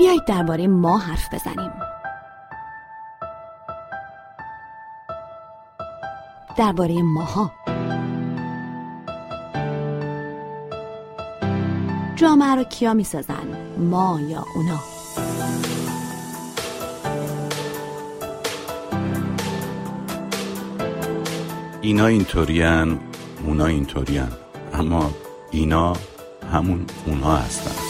بیایید درباره ما حرف بزنیم. درباره ماها. جامعه رو کیا می‌سازن؟ ما یا اونا؟ اینا اینطورین اونا اینطورین اما اینا همون اونا هستن.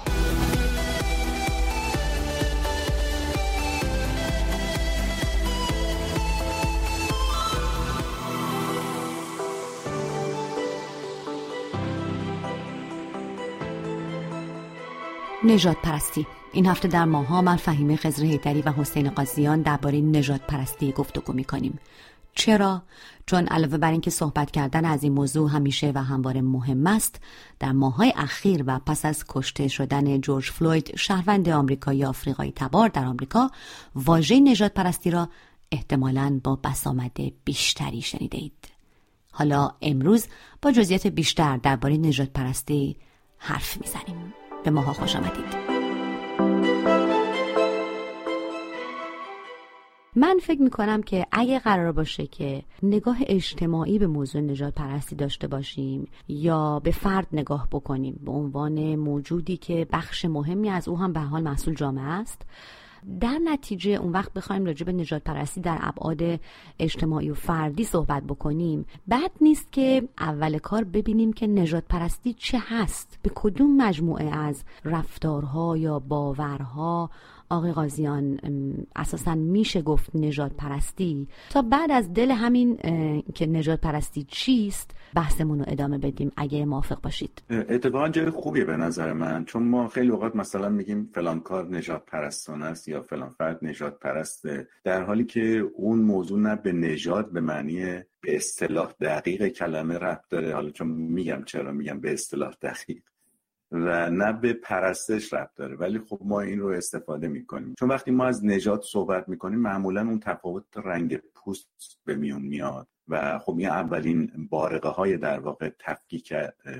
نجات پرستی این هفته در ماها من فهیمه خزر هیدری و حسین قاضیان درباره نجات پرستی گفتگو می‌کنیم چرا؟ چون علاوه بر اینکه صحبت کردن از این موضوع همیشه و همواره مهم است در ماهای اخیر و پس از کشته شدن جورج فلوید شهروند آمریکایی آفریقایی تبار در آمریکا واژه نجات پرستی را احتمالاً با بسامد بیشتری شنیده اید. حالا امروز با جزئیات بیشتر درباره نجات پرستی حرف می‌زنیم. به ماها خوش آمدید. من فکر می‌کنم که اگه قرار باشه که نگاه اجتماعی به موضوع نجات پرستی داشته باشیم یا به فرد نگاه بکنیم به عنوان موجودی که بخش مهمی از او هم به حال مسئول جامعه است در نتیجه اون وقت بخوایم راجع به نجات پرستی در ابعاد اجتماعی و فردی صحبت بکنیم. بد نیست که اول کار ببینیم که نجات پرستی چه هست. به کدوم مجموعه از رفتارها یا باورها آقای قاضیان اساسا میشه گفت نجات پرستی تا بعد از دل همین که نجات پرستی چیست بحثمون رو ادامه بدیم اگه موافق باشید. اتفاقا جای خوبیه به نظر من چون ما خیلی اوقات مثلا میگیم فلان کار نجات پرستانه است یا فلان فرد نجات پرسته در حالی که اون موضوع نه به نجات به معنی به اصطلاح دقیق کلمه ربط داره. حالا چون میگم چرا میگم به اصطلاح دقیق. و نه به پرستش ربط داره. ولی خب ما این رو استفاده می‌کنیم. چون وقتی ما از نجات صحبت می‌کنیم معمولا اون تفاوت رنگ پوست به میون میاد و خب این اولین بارقه های در واقع تفکیک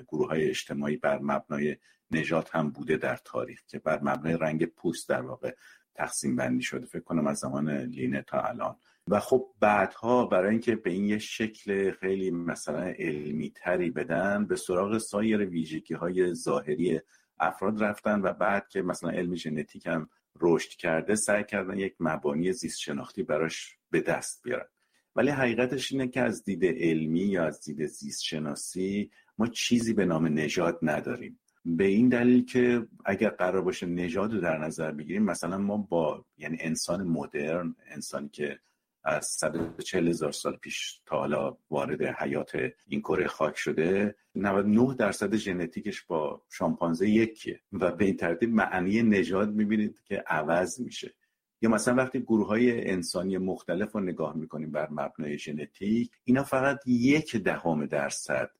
گروه های اجتماعی بر مبنای نجات هم بوده در تاریخ که بر مبنای رنگ پوست در واقع تقسیم بندی شده. فکر کنم از زمان لینه تا الان. و خب بعدها برای اینکه به این یه شکل خیلی مثلا علمی تری بدن به سراغ سایر ویژگی های ظاهری افراد رفتن و بعد که مثلا علم ژنتیک هم رشد کرده سعی کردن یک مبانی زیست شناختی براش به دست بیارن. ولی حقیقتش اینه که از دید علمی یا از دید زیست شناسی ما چیزی به نام نژاد نداریم. به این دلیل که اگر قرار باشه نژاد رو در نظر بگیریم مثلا ما با یعنی انسان مدرن انسانی که از 140 هزار سال پیش تا حالا وارد حیات این کره خاک شده 99 درصد ژنتیکش با شامپانزه یکیه و به این ترتیب معنی نژاد می‌بینید که عوض میشه. یا مثلا وقتی گروه های انسانی مختلف رو نگاه می‌کنیم بر مبنای ژنتیک اینا فقط یک دهم درصد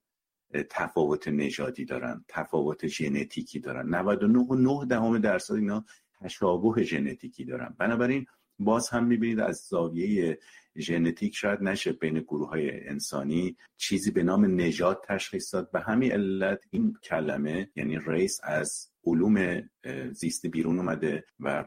تفاوت نژادی دارن تفاوت ژنتیکی دارن. 99 دهم درصد اینا تشابه ژنتیکی دارن. بنابراین باز هم می‌بینید از زاویه ژنتیک شاید نشه بین گروه های انسانی چیزی به نام نژاد تشخیص داد. به همین علت این کلمه یعنی ریس از علوم زیست بیرون اومده و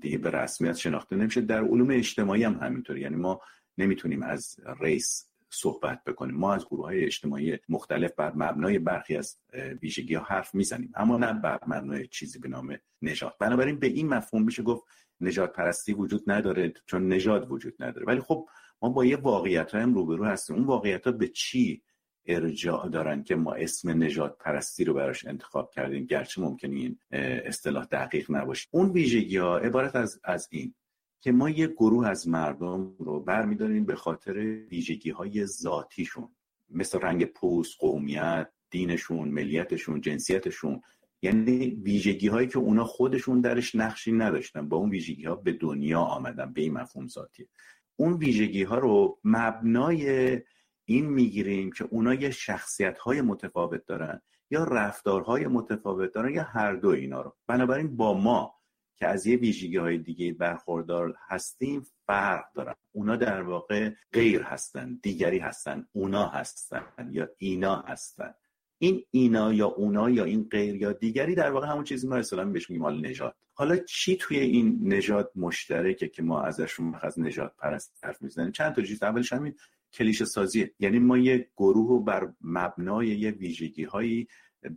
دیگه به رسمیت شناخته نمیشه. در علوم اجتماعی هم همینطور یعنی ما نمی‌تونیم از ریس صحبت بکنیم. ما از گروه های اجتماعی مختلف بر مبنای برخی از ویژگی ها حرف می‌زنیم. اما نه بر مبنای چیزی به نام نژاد. بنابراین به این مفهوم میشه گفت نجات پرستی وجود نداره چون نژاد وجود نداره. ولی خب ما با یه واقعیت هم روبرو هستیم. اون واقعیت ها به چی ارجاع دارن که ما اسم نجات پرستی رو براش انتخاب کردیم؟ گرچه ممکنه این اصطلاح دقیق نباشه. اون ویژگی ها عبارت از, از این که ما یه گروه از مردم رو برمیداریم به خاطر ویژگی های ذاتیشون. مثل رنگ پوست، قومیت، دینشون، ملیتشون، جنسیتشون. یعنی ویژگی هایی که اونا خودشون درش نقشی نداشتن. با اون ویژگی ها به دنیا آمدن به این مفهوم ذاتیه اون ویژگی ها رو مبنای این می‌گیریم که اونا یه شخصیت های متفاوت دارن یا رفتارهای متفاوت دارن یا هر دو اینا رو. بنابراین با ما که از یه ویژگی های دیگه برخوردار هستیم فرق دارن. اونا در واقع غیر هستن دیگری هستن اونا هستن یا اینا هستن. این اینا یا اونا یا این غیر یا دیگری در واقع همون چیزی ما اصلا بهش میگیم حال نجات. حالا چی توی این نجات مشترکه که ما ازشون از نجات پرست حرف می‌زنیم؟ چند تا چیز. اولش همین کلیشه سازیه. یعنی ما یه گروه بر مبنای یه ویژگی هایی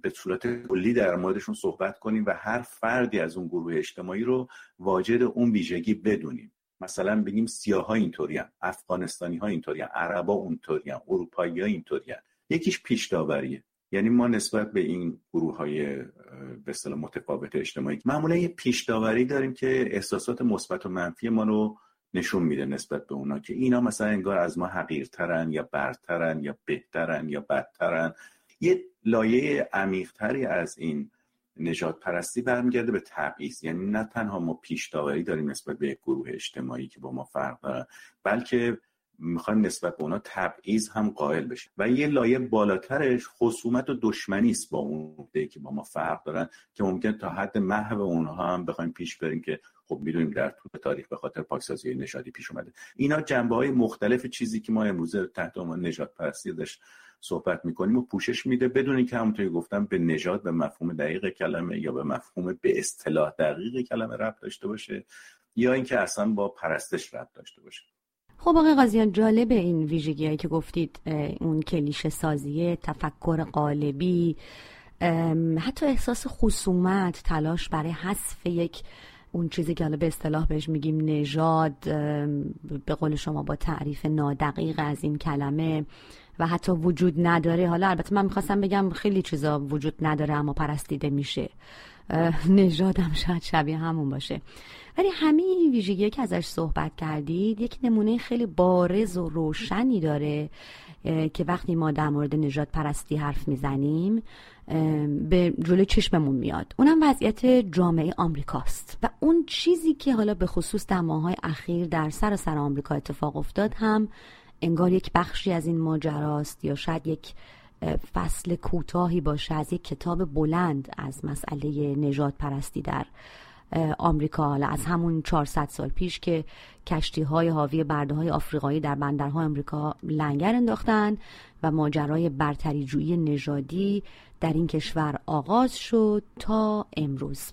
به صورت کلی در موردشون صحبت کنیم و هر فردی از اون گروه اجتماعی رو واجد اون ویژگی بدونیم. مثلا بگیم سیاه ها اینطوری افغانستانی ها اینطوری عربا اونطوری اروپایی ها اینطوری یکیش پیش داوریه یعنی ما نسبت به این گروه های به متفاوت اجتماعی معمولا یه پیش داوری داریم که احساسات مثبت و منفی ما رو نشون میده نسبت به اونا که اینا مثلا انگار از ما حقیرترن یا برترن یا بهترن یا بدترن. یه لایه عمیقتری از این نجات پرستی برمیگرده به تبعیض. یعنی نه تنها ما پیش داوری داریم نسبت به یک گروه اجتماعی که با ما فرق دارن بلکه می‌خوایم نسبت به اونا تبعیض هم قائل بشیم و یه لایه بالاترش خصومت و دشمنی است با اون که با ما فرق دارن که ممکن تا حد محو اونها هم بخوایم پیش بریم که خب می‌دونیم در طول تاریخ به خاطر پاکسازی نژادی پیش اومده. اینا جنبه های مختلف چیزی که ما امروزه تحت عنوان نجات پرستی صحبت می‌کنیم و پوشش میده بدون اینکه همونطوری گفتم به نژاد به مفهوم دقیق کلمه یا به مفهوم به اصطلاح دقیق کلمه ربط داشته باشه یا اینکه اصلا با پرستش ربط داشته باشه. خب آقای قاضیان جالب این ویژگی که گفتید اون کلیشه سازیه تفکر قالبی حتی احساس خصومت تلاش برای حذف یک اون چیزی که حالا به اصطلاح بهش میگیم نژاد به قول شما با تعریف نادقیق از این کلمه و حتی وجود نداره. حالا البته من می‌خواستم بگم خیلی چیزا وجود نداره اما پرستیده میشه. نژادم شاید شبیه همون باشه. ولی همه این ویژگی که ازش صحبت کردید یک نمونه خیلی بارز و روشنی داره که وقتی ما در مورد نجات پرستی حرف می‌زنیم به جلوی چشممون میاد. اونم وضعیت جامعه آمریکاست. و اون چیزی که حالا به خصوص در ماهای اخیر در سر سر آمریکا اتفاق افتاد هم انگار یک بخشی از این ماجراست یا شاید یک فصل کوتاهی باشه از یک کتاب بلند از مسئله نجات پرستی در آمریکا. حالا از همون 400 سال پیش که کشتی های حاوی برده های آفریقایی در بندرهای آمریکا لنگر انداختن و ماجرای برتری جویی نژادی در این کشور آغاز شد تا امروز.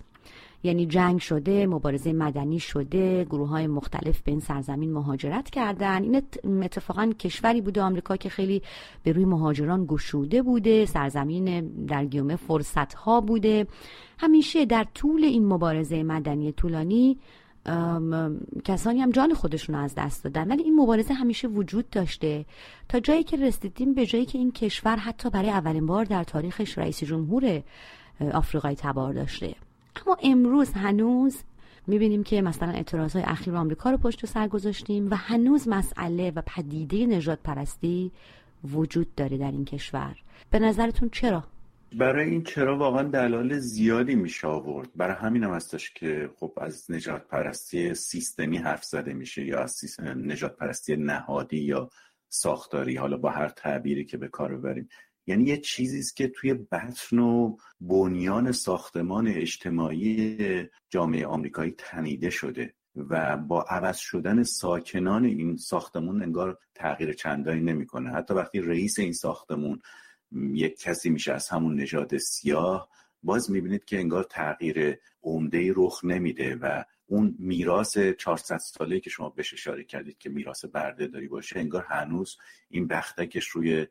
یعنی جنگ شده مبارزه مدنی شده گروه های مختلف به این سرزمین مهاجرت کردن. این اتفاقا کشوری بوده آمریکا که خیلی به روی مهاجران گشوده بوده. سرزمین در گیومه فرصت ها بوده. همیشه در طول این مبارزه مدنی طولانی کسانی هم جان خودشون از دست دادن. ولی این مبارزه همیشه وجود داشته. تا جایی که رسیدیم به جایی که این کشور حتی برای اولین بار در تاریخش رئیس جمهور آفریقای تبار داشته. اما امروز هنوز می‌بینیم که مثلا اعتراض های اخیر آمریکا رو پشت سر گذاشتیم و هنوز مسئله و پدیده نجات پرستی وجود داره در این کشور. به نظرتون چرا؟ برای این چرا واقعا دلایل زیادی میشه آورد. برای همین هم هستش که خب از نجات پرستی سیستمی حرف زده میشه یا از نجات پرستی نهادی یا ساختاری حالا با هر تعبیری که به کار ببریم. یعنی یه چیزی است که توی بطن و بنیان ساختمان اجتماعی جامعه آمریکایی تنیده شده و با عوض شدن ساکنان این ساختمون انگار تغییر چندانی نمی‌کنه. حتی وقتی رئیس این ساختمون یک کسی میشه از همون نژاد سیاه باز می‌بینید که انگار تغییر عمده رخ نمیده و اون میراث 400 ساله که شما بهش اشاره کردید که میراث برده داری باشه انگار هنوز این بختکش روی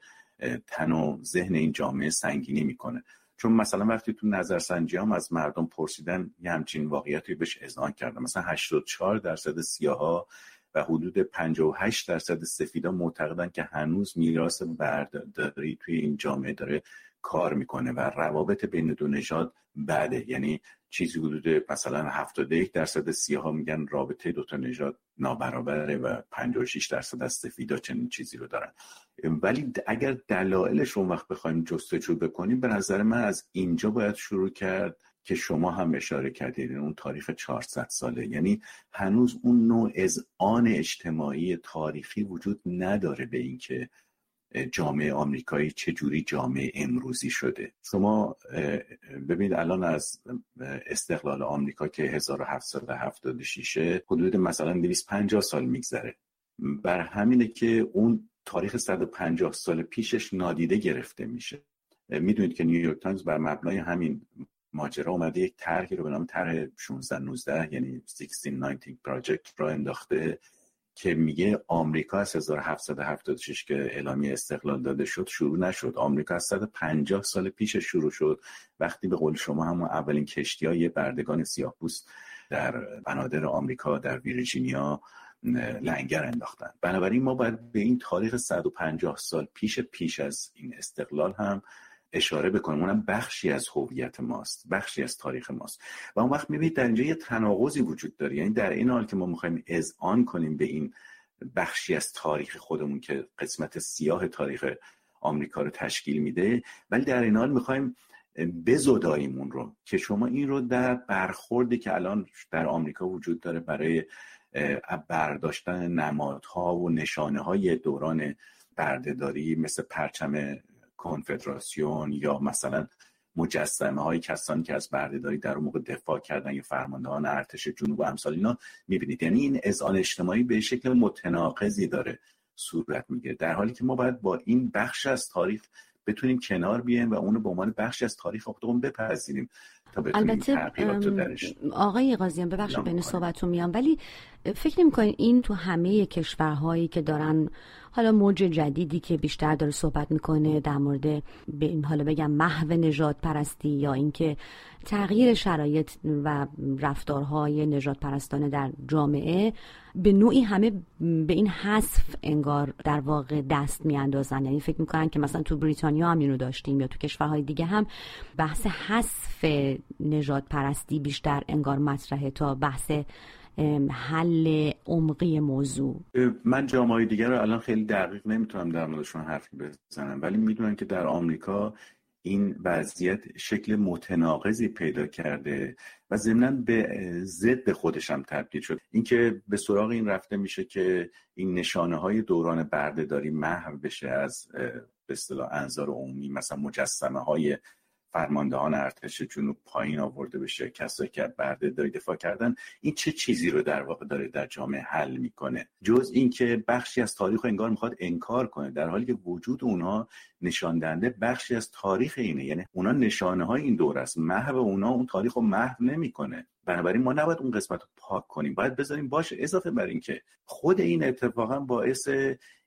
تن و ذهن این جامعه سنگینی می‌کنه. چون مثلا وقتی تو نظرسنجی هم از مردم پرسیدن یه همچین واقعیتی بهش اذعان کردن. مثلا 84 درصد سیاها و حدود 58 درصد سفیدا معتقدن که هنوز میراث برداری توی این جامعه داره کار می‌کنه و روابط بین دو نژاد بده یعنی چیزی حدود مثلا 71 درصد سیاها میگن رابطه دو تا نژاد نابرابره و 56 درصد از سفیدا چنین چیزی رو دارن. ولی اگر دلایلش اون وقت بخوایم جستجو بکنیم به نظر من از اینجا باید شروع کرد که شما هم اشاره کردید اون تاریخ 400 ساله. یعنی هنوز اون نوع از آن اجتماعی تاریخی وجود نداره به اینکه جامعه آمریکایی چجوری جامعه امروزی شده. شما ببینید الان از استقلال آمریکا که 1776 حدود مثلا 250 سال میگذره. بر همینه که اون تاریخ 150 سال پیشش نادیده گرفته میشه. می‌دونید که نیویورک تایمز بر مبنای همین ماجرا اومده یک طرحی رو به نام طرح 1619 یعنی 1619 پراجکت را انداخته. که میگه آمریکا از 1776 که اعلامی استقلال داده شد شروع نشد. آمریکا از 150 سال پیش شروع شد. وقتی به قول شما همون اولین کشتی های بردگان سیاه‌پوست در بنادر آمریکا در ویرجینیا لنگر انداختن. بنابراین ما باید به این تاریخ 150 سال پیش پیش از این استقلال هم اشاره بکنم. اونم بخشی از هویت ماست بخشی از تاریخ ماست. و اون وقت می‌بینید در اینجا یه تناقضی وجود داره. یعنی در این حال که ما می‌خوایم اذعان کنیم به این بخشی از تاریخ خودمون که قسمت سیاه تاریخ آمریکا رو تشکیل میده ولی در این حال می‌خوایم بزداییم اون رو که شما این رو در برخوردی که الان در آمریکا وجود داره برای برداشتن نمادها و نشانه های دوران بردهداری مثل پرچم کنفدراسیون یا مثلا مجسمه های کسانی که از بردهداری در اون موقع دفاع کردن یا فرماندهان ارتش جنوب و امثال اینا می‌بینید. یعنی این اذعان اجتماعی به شکل متناقضی داره صورت می‌گیره. در حالی که ما باید با این بخش از تاریخ بتونیم کنار بیایم و اونو به عنوان بخشی از تاریخ خودمون بپذیریم. تا البته آقای قاضیان ببخشید بین صحبتون میام. ولی فکر نمی این تو همه کشورهایی که دارن حالا موج جدیدی که بیشتر داره صحبت می‌کنه در مورد به این حالا بگم محو نجات پرستی یا اینکه تغییر شرایط و رفتارهای نجات پرستانه در جامعه به نوعی همه به این حذف انگار در واقع دست میاندازن. یعنی فکر می‌کنن که مثلا تو بریتانیا هم اینو داشتیم یا تو کشورهای دیگه هم بحث حذف نجات پرستی بیشتر انگار مطرحه تا بحث حل عمقی موضوع. من جامعه دیگر رو الان خیلی دقیق نمی‌تونم در موردشون حرفی بزنم ولی می‌دونم که در آمریکا این وضعیت شکل متناقضی پیدا کرده و ضمنا به ضد خودش هم تبدیل شد اینکه به سراغ این رفته میشه که این نشانه های دوران بردهداری محو بشه از به اصطلاح انظار عمومی مثلا مجسمه های فرماندهان ارتش جنوب پایین آورده بشه کسایی که برده داری دفاع کردن این چه چیزی رو در واقع داره در جامعه حل می‌کنه؟ جز اینکه بخشی از تاریخ انگار می‌خواد انکار کنه در حالی که وجود اونها نشان دهنده بخشی از تاریخ اینه. یعنی اونا نشانه های این دور است. محو اونا اون تاریخ رو محو نمی‌کنه. بنابراین ما نباید اون قسمت رو پاک کنیم. باید بذاریم باشه. اضافه بر اینکه خود این اتفاقا باعث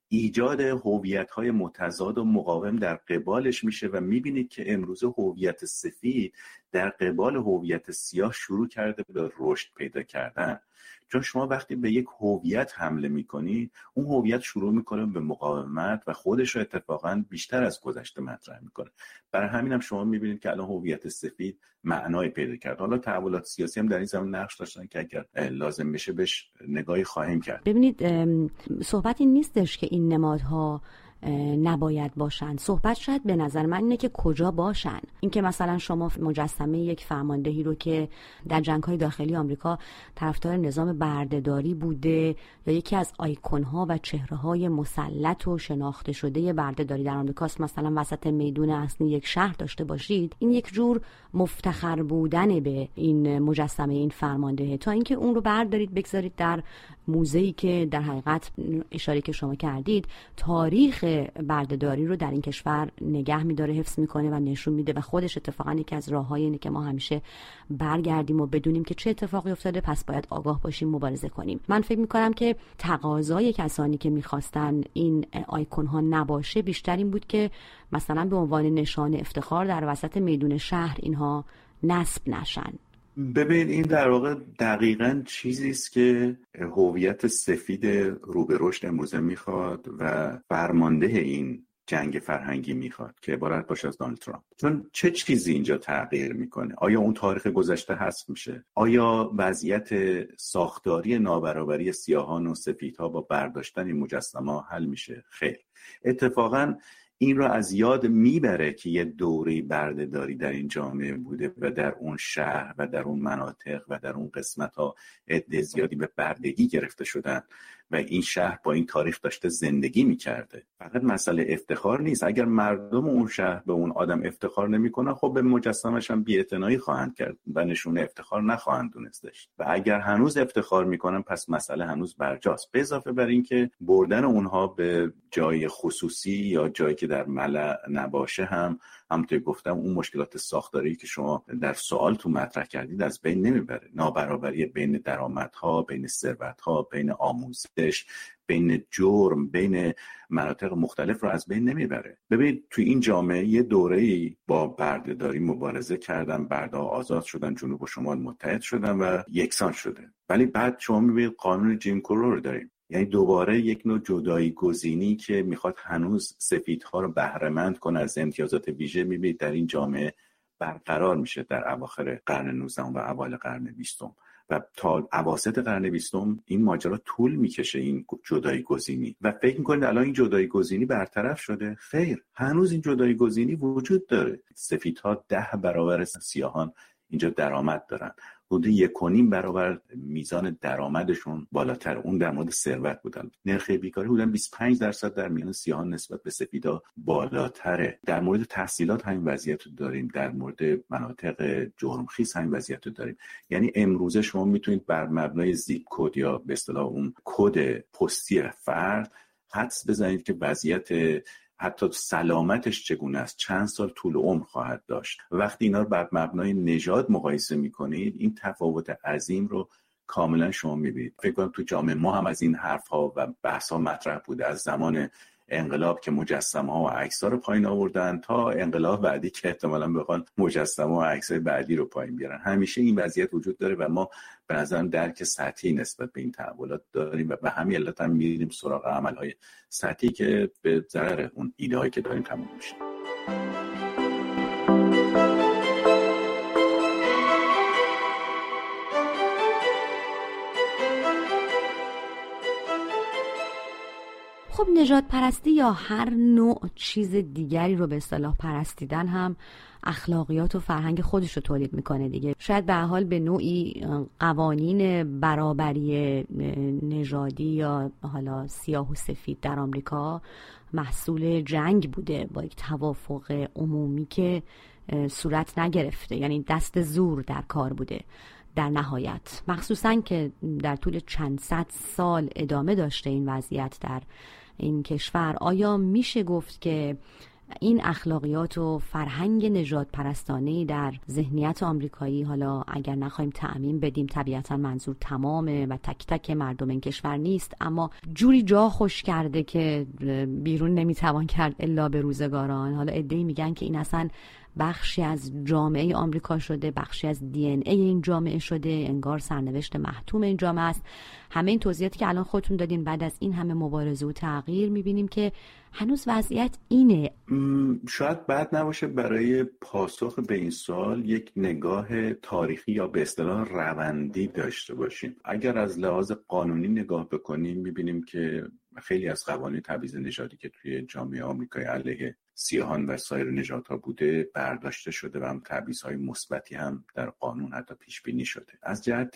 ایجاد هویت های متضاد و مقاوم در قبالش میشه و می‌بینید که امروز هویت سفید در قبال هویت سیاه شروع کرده به رشد پیدا کردن. چون شما وقتی به یک هویت حمله می‌کنی اون هویت شروع می‌کنه به مقاومت و خودش رو اتفاقا بیشتر از گذشته مطرح می‌کنه. برای همین هم شما می‌بینید که الان هویت سفید معنای پیدا کرد. حالا تحولات سیاسی هم در این زمین نقش داشتن که اگر لازم بشه بهش نگاهی خواهیم کرد. ببینید صحبت این نیستش که این نمادها نباید باشن. صحبت شاید به نظر من اینه که کجا باشن. اینکه مثلا شما مجسمه یک فرماندهی رو که در جنگ های داخلی آمریکا طرفدار نظام بردهداری بوده یا یکی از آیکون ها و چهره های مسلط و شناخته شده بردهداری در آمریکاست مثلا وسط میدون اصلی یک شهر داشته باشید این یک جور مفتخر بودن به این مجسمه این فرمانده تا اینکه اون رو بردارید بگذارید در موزه‌ای که در حقیقت اشاره که شما کردید تاریخ بردهداری رو در این کشور نگه میداره حفظ می‌کنه و نشون میده و خودش اتفاقا یکی از راههایی اینه که ما همیشه برگردیم و بدونیم که چه اتفاقی افتاده پس باید آگاه باشیم مبارزه کنیم. من فکر می‌کنم که تقاضای کسانی که می‌خواستن این آیکون ها نباشه بیشتر این بود که مثلا به عنوان نشان افتخار در وسط میدون شهر اینها نصب نشن. ببین این در واقع دقیقا چیزی است که هویت سفید رو به رشد امروزه می‌خواد و فرمانده این جنگ فرهنگی می‌خواد که عبارت باشه از دانالد ترامپ. چون چه چیزی اینجا تغییر می‌کنه؟ آیا اون تاریخ گذشته حذف میشه؟ آیا وضعیت ساختاری نابرابری سیاهان و سفیدها با برداشتن این مجسمه حل میشه؟ خیر. اتفاقا این را از یاد می‌بره که یه دوره بردهداری در این جامعه بوده و در اون شهر و در اون مناطق و در اون قسمت ها عده زیادی به بردگی گرفته شدن. و این شهر با این تاریخ داشته زندگی می‌کرده. فقط مسئله افتخار نیست. اگر مردم اون شهر به اون آدم افتخار نمی‌کنن خب به مجسمش هم بیاعتنایی خواهند کرد و نشونه افتخار نخواهند دونست و اگر هنوز افتخار می‌کنن پس مسئله هنوز برجاست. به اضافه بر اینکه بردن اونها به جای خصوصی یا جایی که در ملع نباشه هم همونطور گفتم اون مشکلات ساختاری که شما در سوال تو مطرح کردید از بین نمی‌بره. نابرابری بین درآمدها بین ثروتها بین آموزش بین جرم بین مناطق مختلف رو از بین نمی‌بره. ببینید تو این جامعه یه دوره با بردهداری مبارزه کردن برده آزاد شدن جنوب و شمال متحد شدن و یکسان شده. ولی بعد شما می‌بینید قانون جیم کرو رو داریم. یعنی دوباره یک نوع جدایی گزینی که می‌خواد هنوز سفیدها رو بهرهمند کنه از امتیازات ویژه. می‌بینید در این جامعه برقرار میشه در اواخر قرن 19 و اوایل قرن 20 و تا اواسط قرن بیستم این ماجرا طول می‌کشه این جدایی گزینی. و فکر می‌کنید الان این جدایی گزینی برطرف شده؟ خیر هنوز این جدایی گزینی وجود داره. سفیدها ده برابر سیاهان اینجا درآمد دارن. حدود یک برابر میزان درآمدشون بالاتر. اون در مورد ثروت بودن. نرخ بیکاری حدود 25 درصد در میان سیاهان نسبت به سفیدا بالاتره. در مورد تحصیلات همین وضعیت رو داریم. در مورد مناطق جرمخیز همین وضعیت رو داریم. یعنی امروزه شما می‌تونید بر مبنای زیپ کد یا به اصطلاح اون کد پستی فرد حدس بزنید که وضعیت حتی سلامتش چگونه است؟ چند سال طول عمر خواهد داشت؟ وقتی اینا رو بر مبنای نژاد مقایسه می‌کنید این تفاوت عظیم رو کاملا شما می‌بینید. فکر کنم تو جامعه ما هم از این حرف ها و بحث ها مطرح بوده. از زمان انقلاب که مجسمه ها و عکس ها رو پایین آوردن تا انقلاب بعدی که احتمالا بخوان مجسمه و عکس بعدی رو پایین بیارن. همیشه این وضعیت وجود داره و ما به نظرم درک سطحی نسبت به این تحولات داریم و به همین علت هم میریم سراغ عمل های سطحی که به ضرر اون ایده هایی که داریم تموم میشه. خب نجات پرستی یا هر نوع چیز دیگری رو به اصطلاح پرستیدن هم اخلاقیات و فرهنگ خودش رو تولید می‌کنه دیگه. شاید به حال به نوعی قوانین برابری نژادی یا حالا سیاه و سفید در آمریکا محصول جنگ بوده با یک توافق عمومی که صورت نگرفته. یعنی دست زور در کار بوده در نهایت. مخصوصا که در طول چند صد سال ادامه داشته این وضعیت در این کشور آیا میشه گفت که این اخلاقیات و فرهنگ نجات پرستانه در ذهنیت آمریکایی حالا اگر نخواهیم تعمین بدیم طبیعتا منظور تمامه و تک تک مردم این کشور نیست اما جوری جا خوش کرده که بیرون نمی‌توان کرد الا به روزگاران. حالا ادهی میگن که این اصلا بخشی از جامعه آمریکا شده بخشی از دی ای این جامعه شده انگار سرنوشت محتوم این جامعه است. همه این توضیحاتی که الان خودتون دادین بعد از این همه مبارزه و تغییر می‌بینیم که هنوز وضعیت اینه. شاید بعد نباشه برای پاسخ به این سال یک نگاه تاریخی یا به اصطلاح روندی داشته باشیم. اگر از لحاظ قانونی نگاه بکنیم می‌بینیم که خیلی از قوانین تبعیض نژادی که توی جامعه آمریکای علیه سیاهان و سایر نژادها ها بوده برداشته شده و هم تبعیض های مثبتی هم در قانون حتی پیش بینی شده. از جهت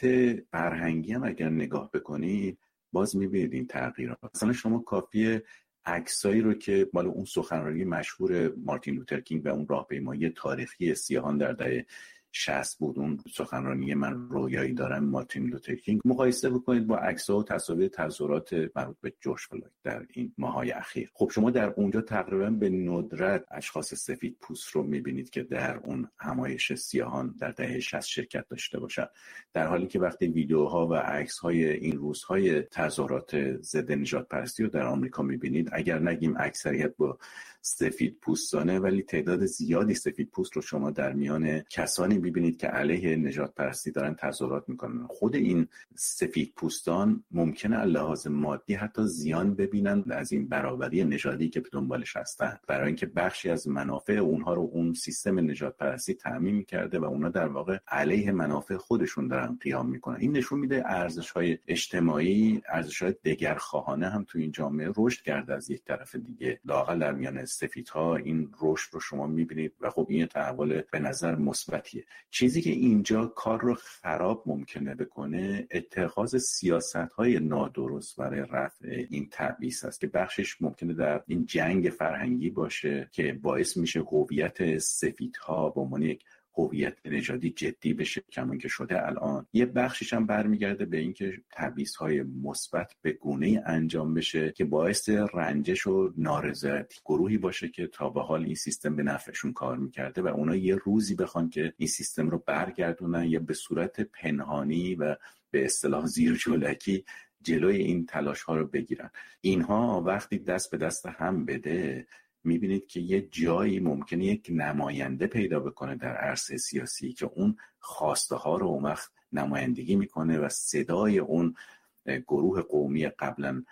فرهنگی هم اگر نگاه بکنید باز می‌بینید این تغییرات. مثلا شما کافی عکسایی رو که مال اون سخنرانی مشهور مارتین لوتر و اون راهپیمایی تاریخی سیاهان در دهه 60 بود. اون سخنرانی من رویایی دارم مارتین لوتر کینگ. مقایسه بکنید با عکس و تصاویر تظاهرات مربوط به جورج فلوید در این ماهای اخیر. خب شما در اونجا تقریبا به ندرت اشخاص سفید پوست رو می‌بینید که در اون همایش سیاهان در دهه 60 شرکت داشته باشن. در حالی که وقتی ویدیوها و عکس های این روزهای تظاهرات ضد نجات پرستی رو در آمریکا می‌بینید اگر نگیم اکثریت با سفید پوستانه ولی تعداد زیادی سفید پوست رو شما در میان کسانی ببینید که علیه نجات پرستی دارن تظاهرات می‌کنن. خود این سفید پوستان ممکنه لحاظ مادی حتی زیان ببینن از این برابری نژادی که به دنبالش هستن. برای اینکه بخشی از منافع اونها رو اون سیستم نجات پرستی تعمین کرده و اونا در واقع علیه منافع خودشون دارن قیام می‌کنن. این نشون میده ارزش های اجتماعی ارزش های دگر خواهانه هم تو این جامعه رشد کرده از یک طرف دیگه. لاقل در میان سفیدها این رشد رو شما می‌بینید و خب این تحول به نظر مثبتیه. چیزی که اینجا کار رو خراب ممکنه بکنه اتخاذ سیاست های نادرست برای رفع این تبعیض است که بخشش ممکنه در این جنگ فرهنگی باشه که باعث میشه هویت سفیدها به عنوان یک هویت نژادی جدی بشه کمان که شده الان. یه بخشش هم برمیگرده به اینکه تبعیض های مثبت به گونه انجام بشه که باعث رنجش و نارضایتی گروهی باشه که تا به حال این سیستم به نفعشون کار می‌کرده و اونا یه روزی بخوان که این سیستم رو برگردونن یا به صورت پنهانی و به اصطلاح زیر جلکی جلوی این تلاش ها رو بگیرن. اینها وقتی دست به دست هم بده می‌بینید که یه جایی ممکنه یک نماینده پیدا بکنه در عرصه سیاسی که اون خواسته ها رو اون نمایندگی می‌کنه و صدای اون گروه قومی قبلا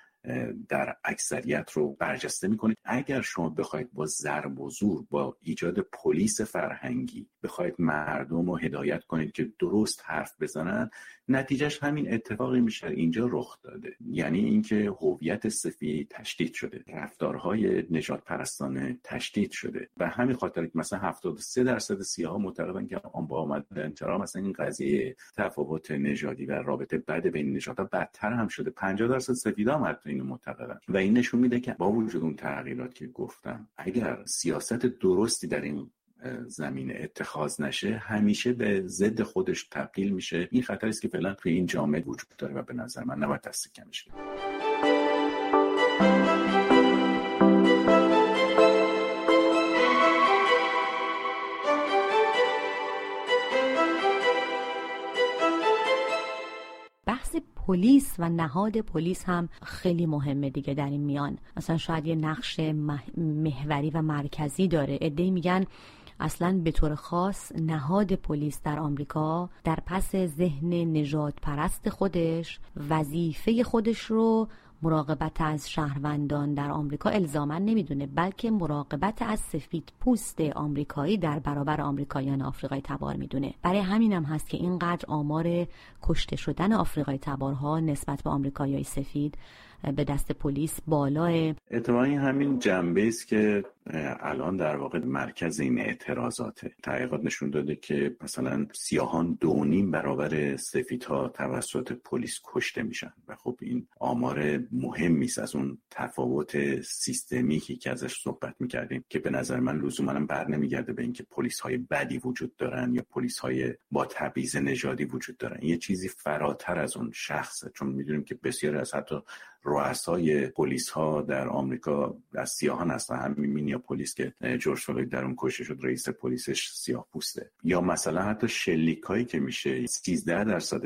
در اکثریت رو برجسته می‌کنید. اگر شما بخواید با ضرب و زور با ایجاد پلیس فرهنگی بخواید مردم رو هدایت کنید که درست حرف بزنن نتیجهش همین اتفاقی میشه. اینجا رخ داده. یعنی اینکه هویت سفید تشدید شده. رفتارهای نجات پرستانه تشدید شده. و همین خاطر که مثلا 73 درصد سیاها معتقدن که آن با آمدن چرا مثلا این قضیه تفاوت نژادی و رابطه بد بین نژادها بدتر هم شده. 50 درصد سفیدا هم اینو معتقدن و این نشون میده که با وجود اون تغییرات که گفتم اگر سیاست درستی در این زمین اتخاذ نشه همیشه به ضد خودش تبدیل میشه. این خطری است که فعلا توی این جامعه وجود داره و به نظر من نباید دست کمش پلیس و نهاد پلیس هم خیلی مهمه دیگه در این میان. مثلا شاید یه نقش محوری و مرکزی داره. ادهی میگن اصلا به طور خاص نهاد پلیس در آمریکا در پس ذهن نجات پرست خودش وظیفه خودش رو مراقبت از شهروندان در آمریکا الزاما نمی‌دونه بلکه مراقبت از سفید پوست آمریکایی در برابر آمریکاییان آفریقای تبار می‌دونه. برای همینم هم هست که اینقدر آمار کشته شدن آفریقای تبارها نسبت به آمریکاییای سفید به دست پلیس بالاه. اتفاقی همین جنبه است که الان در واقع مرکز این اعتراضاته. تحقیقات نشون داده که مثلا سیاهان دونیم برابر سفیدها توسط پلیس کشته میشن و خب این آمار مهمی است از اون تفاوت سیستمیکی که ازش صحبت می‌کردیم که به نظر من لزوما بر نمیگرده به اینکه پلیس های بدی وجود دارن یا پلیس های با تبعیض نژادی وجود دارن. یه چیزی فراتر از اون شخصه چون می‌دونیم که بسیاری از حتی رؤسای پلیس ها در آمریکا از سیاهان هستن. همین پلیس که جورج فلوید در اون کشته شد رئیس پلیسش سیاه پوسته. یا مثلا حتی شلیکایی که میشه 13 درصد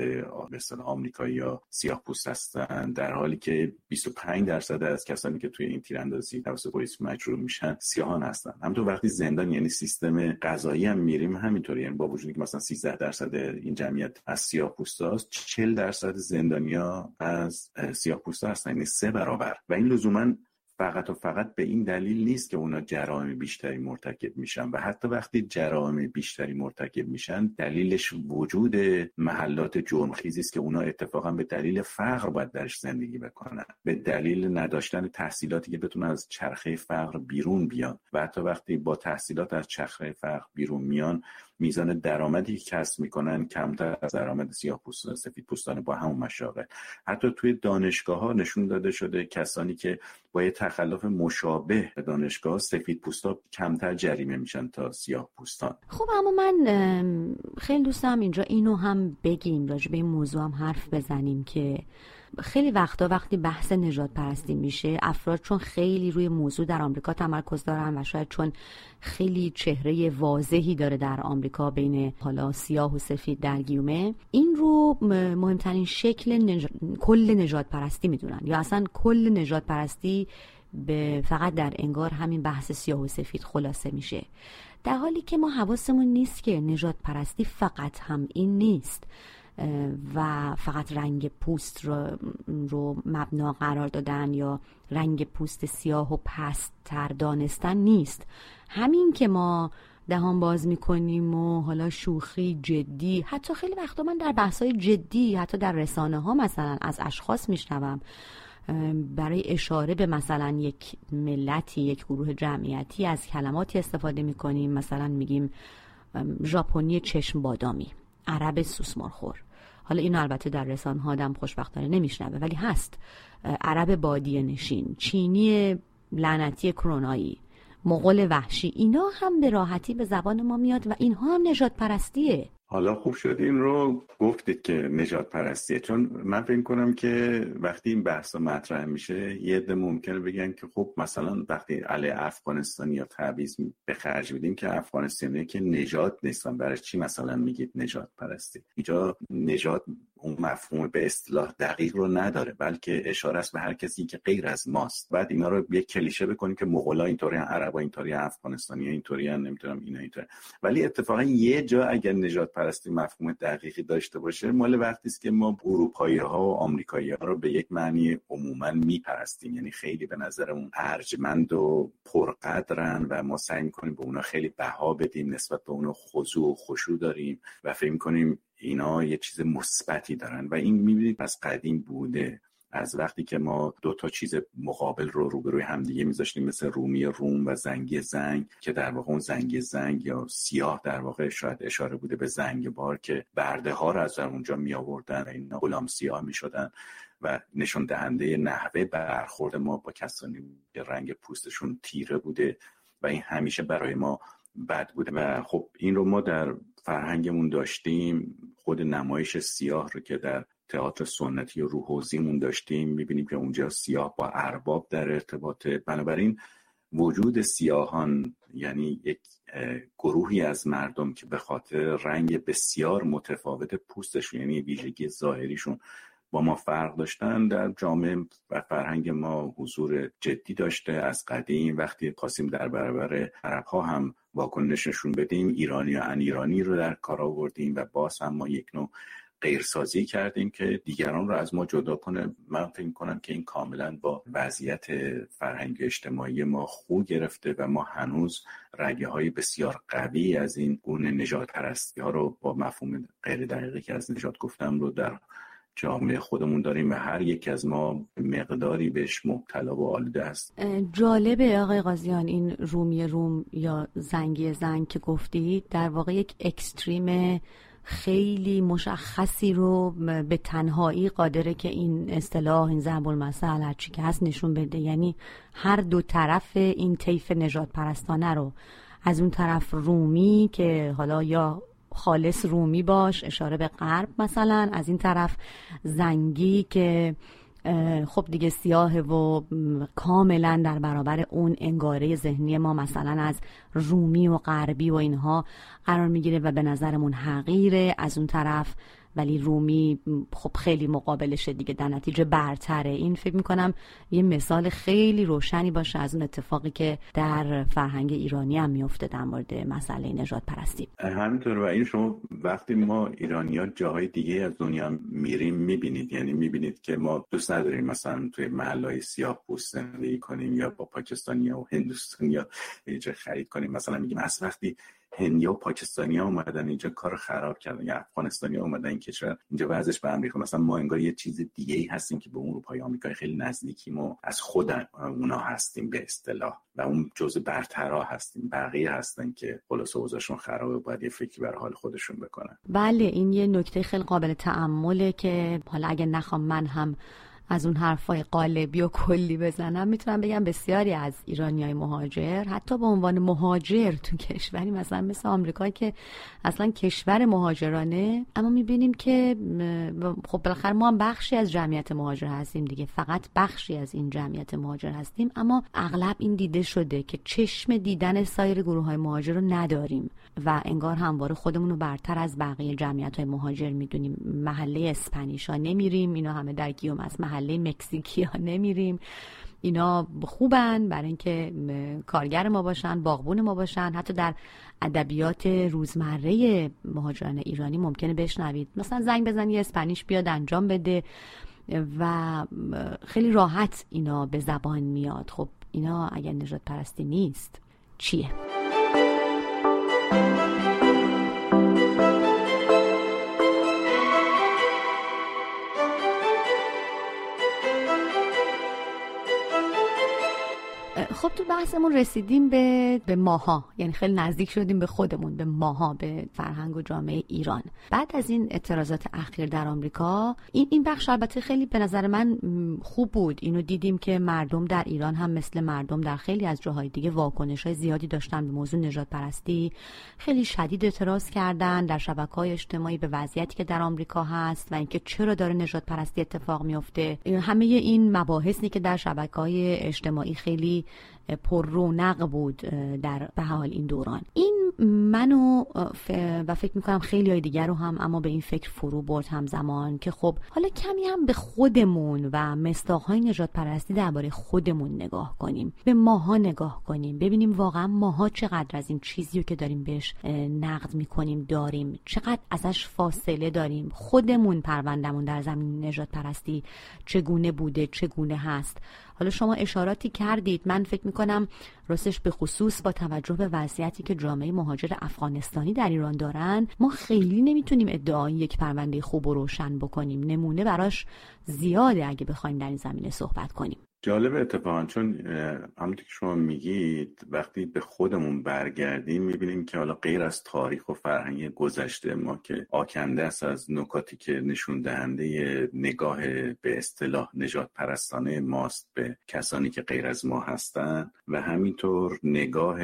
مثلا آمریکایی یا سیاه پوست هستن در حالی که 25 درصد از کسانی که توی این تیراندازی توسط پلیس مجروح میشن سیاهان هستن. همونطور وقتی زندان یعنی سیستم قضایی هم میریم همینطوری. یعنی با وجودی که مثلا 13 درصد این جمعیت از سیاه پوستاست 40 درصد زندانیا از سیاه پوستا هستن. یعنی سه برابر. و این لزوما فقط و فقط به این دلیل نیست که اونا جرائم بیشتری مرتکب میشن و حتی وقتی جرائم بیشتری مرتکب میشن دلیلش وجود محلات جرمخیزی است که اونا اتفاقا به دلیل فقر باید درش زندگی بکنن. به دلیل نداشتن تحصیلاتی که بتونن از چرخه فقر بیرون بیان. و حتی وقتی با تحصیلات از چرخه فقر بیرون میان میزان درآمدی که کسب می‌کنن کمتر از درآمد سیاه پوستان سفید پوستان با همون مشاغل. حتی توی دانشگاه ها نشون داده شده کسانی که با یه تخلف مشابه به دانشگاه سفید پوستا کمتر جریمه میشن تا سیاه پوستان. خب اما من خیلی دوستم اینجا اینو هم بگیم راجع به این موضوع هم حرف بزنیم که خیلی وقتا وقتی بحث نجات پرستی میشه افراد چون خیلی روی موضوع در آمریکا تمرکز دارن و شاید چون خیلی چهره واضحی داره در آمریکا بین حالا سیاه و سفید در گیومه این رو مهمترین شکل کل نجات پرستی می‌دونن. یا اصلا کل نجات پرستی به فقط در انگار همین بحث سیاه و سفید خلاصه میشه. در حالی که ما حواسمون نیست که نجات پرستی فقط هم این نیست. و فقط رنگ پوست رو, رو مبنا قرار دادن یا رنگ پوست سیاه و پستتر دانستن نیست. همین که ما دهان باز می‌کنیم و حالا شوخی جدی حتی خیلی وقتا من در بحثای جدی حتی در رسانه ها مثلا از اشخاص میشنوم برای اشاره به مثلا یک ملتی یک گروه جمعیتی از کلماتی استفاده می‌کنیم. مثلا میگیم ژاپنی چشم بادامی. عرب سوسمارخور. حالا اینو البته در رسانه ها آدم خوشبختانه نمیشنوه ولی هست. عرب بادی نشین چینی لعنتی کرونایی مغول وحشی اینا هم به راحتی به زبان ما میاد و اینها هم نجات پرستیه حالا خوب شد. این رو گفتید که نجات پرستیه. چون من فکر کنم که وقتی این بحث مطرح میشه یه عده ممکنه بگن که خب مثلا وقتی علی افغانستان یا تعویض به خرج میدیم که افغانستانی که نجات نیستن. برای چی مثلا میگید نجات پرستی؟ اینجا نجات اون مفهوم به اصطلاح دقیق رو نداره بلکه اشاره است به هر کسی که غیر از ماست. بعد اینا رو یک کلیشه بکنیم که مغولا اینطوری عربا اینطوری افغانستانی اینطوری نمی‌تونم اینا اینطوری ولی اتفاقا یه جا اگر نجات پرستی مفهوم دقیقی داشته باشه مال وقتی است که ما اروپایی ها و آمریکایی ها رو به یک معنی عموما میپرستیم. یعنی خیلی به نظرمون ارجمند و پرقدرن و ما سعی می‌کنیم به اونا خیلی بها بدیم نسبت به اونا خضوع و خشوع داریم و فکر کنیم اینا یه چیز مثبتی دارن و این می‌بینید از قدیم بوده. از وقتی که ما دو تا چیز مقابل رو روبروی همدیگه میذاشتیم مثل رومی روم و زنگی زنگ که در واقع اون زنگی زنگ یا سیاه در واقع شاید اشاره بوده به زنگ بار که برده ها رو از اونجا می آوردن و اینا غلام سیاه می شدن و نشون دهنده نحوه برخورد ما با کسانی که رنگ پوستشون تیره بوده و این همیشه برای ما بد بوده. و خب این رو ما در فرهنگمون داشتیم. خود نمایش سیاه رو که در تئاتر سنتی و روحوزیمون داشتیم می‌بینیم که اونجا سیاه با ارباب در ارتباطه. بنابراین وجود سیاهان یعنی یک گروهی از مردم که به خاطر رنگ بسیار متفاوت پوستشون یعنی ویژگی ظاهریشون با ما فرق داشتن در جامعه و فرهنگ ما حضور جدی داشته. از قدیم وقتی خواستیم در برابر عرب ها هم واکنش نشون بدیم ایرانی و ان ایرانی رو در کار آوردیم و باز هم ما یک نوع غیرسازی کردیم که دیگران رو از ما جدا کنه. من فکر کنم که این کاملا با وضعیت فرهنگ اجتماعی ما خوب گرفته و ما هنوز رگه های بسیار قوی از این گونه نجات پرستی ها رو با مفهوم غیر دقیقی که از نجات گفتم رو در جامعه خودمون داریم و هر یک از ما مقداری بهش مبتلا و آلوده است. جالبه آقای قاضیان این رومی روم یا زنگی زنگ که گفتید در واقع یک اکستریم خیلی مشخصی رو به تنهایی قادره که این اصطلاح این ضرب المثل هرچی که هست نشون بده. یعنی هر دو طرف این طیف نجات پرستانه رو از اون طرف رومی که حالا یا خالص رومی باش اشاره به غرب مثلا از این طرف زنگی که خب دیگه سیاه و کاملا در برابر اون انگاره ذهنی ما مثلا از رومی و غربی و اینها قرار می‌گیره و به نظرمون حقیره. از اون طرف ولی رومی خب خیلی مقابلشه دیگه در نتیجه برتره. این فکر می‌کنم یه مثال خیلی روشنی باشه از اون اتفاقی که در فرهنگ ایرانی هم میفته در مورد مسئله نجات پرستی. همینطور و این شما وقتی ما ایرانی ها جاهای دیگه از دنیا میریم می‌بینید. یعنی می‌بینید که ما دوست نداریم مثلا توی محلهای سیاه پوست زندگی کنیم یا با پاکستانی و هندوستانی یا خرید کنیم. مثلا میگیم از وقتی هندیا و پاکستانی ها اومدن اینجا کار خراب کردن. یا افغانستانی ها اومدن این کشور. اینجا وضعش به امریکا. مثلا ما انگار یه چیز دیگه ای هستیم که به اروپای آمریکا خیلی نزدیکیم و از خود اونا هستیم به اصطلاح. و اون جزء برترا هستیم. بقیه هستن که خلاص اوضاعشون خرابه. باید یه فکری بر حال خودشون بکنن. بله این یه نکته خیلی قابل تعمله که حالا اگه نخوام من هم از اون حرفای قالبی و کلی بزنم. می‌تونم بگم بسیاری از ایرانی های مهاجر حتی به عنوان مهاجر تو کشوری مثلا مثل آمریکا که اصلا کشور مهاجرانه. اما می‌بینیم که خب بالاخره ما هم بخشی از جمعیت مهاجر هستیم دیگه. فقط بخشی از این جمعیت مهاجر هستیم. اما اغلب این دیده شده که چشم دیدن سایر گروه های مهاجر رو نداریم و انگار همواره خودمون رو برتر از بقیه جمعیت های مهاجر می‌دونیم. محله اسپانیشا نمیریم. اینا همه در گیوم از محله مکزیکی ها نمیریم. اینا خوبن برای اینکه کارگر ما باشن باغبون ما باشن. حتی در ادبیات روزمره مهاجران ایرانی ممکنه بشنوید. مثلا زنگ بزنی اسپانیش بیاد انجام بده و خیلی راحت اینا به زبان میاد. خب اینا اگر نجات پرستی نیست چیه؟ خب تو بحثمون رسیدیم به به ماها. یعنی خیلی نزدیک شدیم به خودمون به ماها به فرهنگ و جامعه ایران. بعد از این اعتراضات اخیر در آمریکا این این بخش البته خیلی به نظر من خوب بود. اینو دیدیم که مردم در ایران هم مثل مردم در خیلی از جاهای دیگه واکنش های زیادی داشتن به موضوع نجات پرستی خیلی شدید اعتراض کردن در شبکه های اجتماعی به وضعیتی که در آمریکا هست و اینکه چرا داره نجات پرستی اتفاق میفته همه این مباحثی که در شبکه های اجتماعی خیلی پر رونق بود در به حال این دوران. این منو و فکر می‌کنم خیلی های دیگر رو هم اما به این فکر فرو برد همزمان که خب حالا کمی هم به خودمون و مستاقهای نجات پرستی درباره خودمون نگاه کنیم. به ماها نگاه کنیم. ببینیم واقعا ماها چقدر از این چیزی رو که داریم بهش نقد می‌کنیم داریم. چقدر ازش فاصله داریم. خودمون پروندمون در زمین نجات پرستی چگونه بوده چگونه هست. حالا شما اشاراتی کردید. من فکر می‌کنم راستش به خصوص با توجه به وضعیتی که جامعه مهاجر افغانستانی در ایران دارن ما خیلی نمی‌تونیم ادعای یک پرونده خوب و روشن بکنیم. نمونه براش زیاده اگه بخوایم در این زمینه صحبت کنیم. جالب اتفاقا چون همونطور که شما میگید وقتی به خودمون برگردیم می‌بینیم که حالا غیر از تاریخ و فرهنگ گذشته ما که آکنده است از نکاتی که نشون دهنده نگاه به اصطلاح نجات پرستانه ماست به کسانی که غیر از ما هستند و همینطور نگاه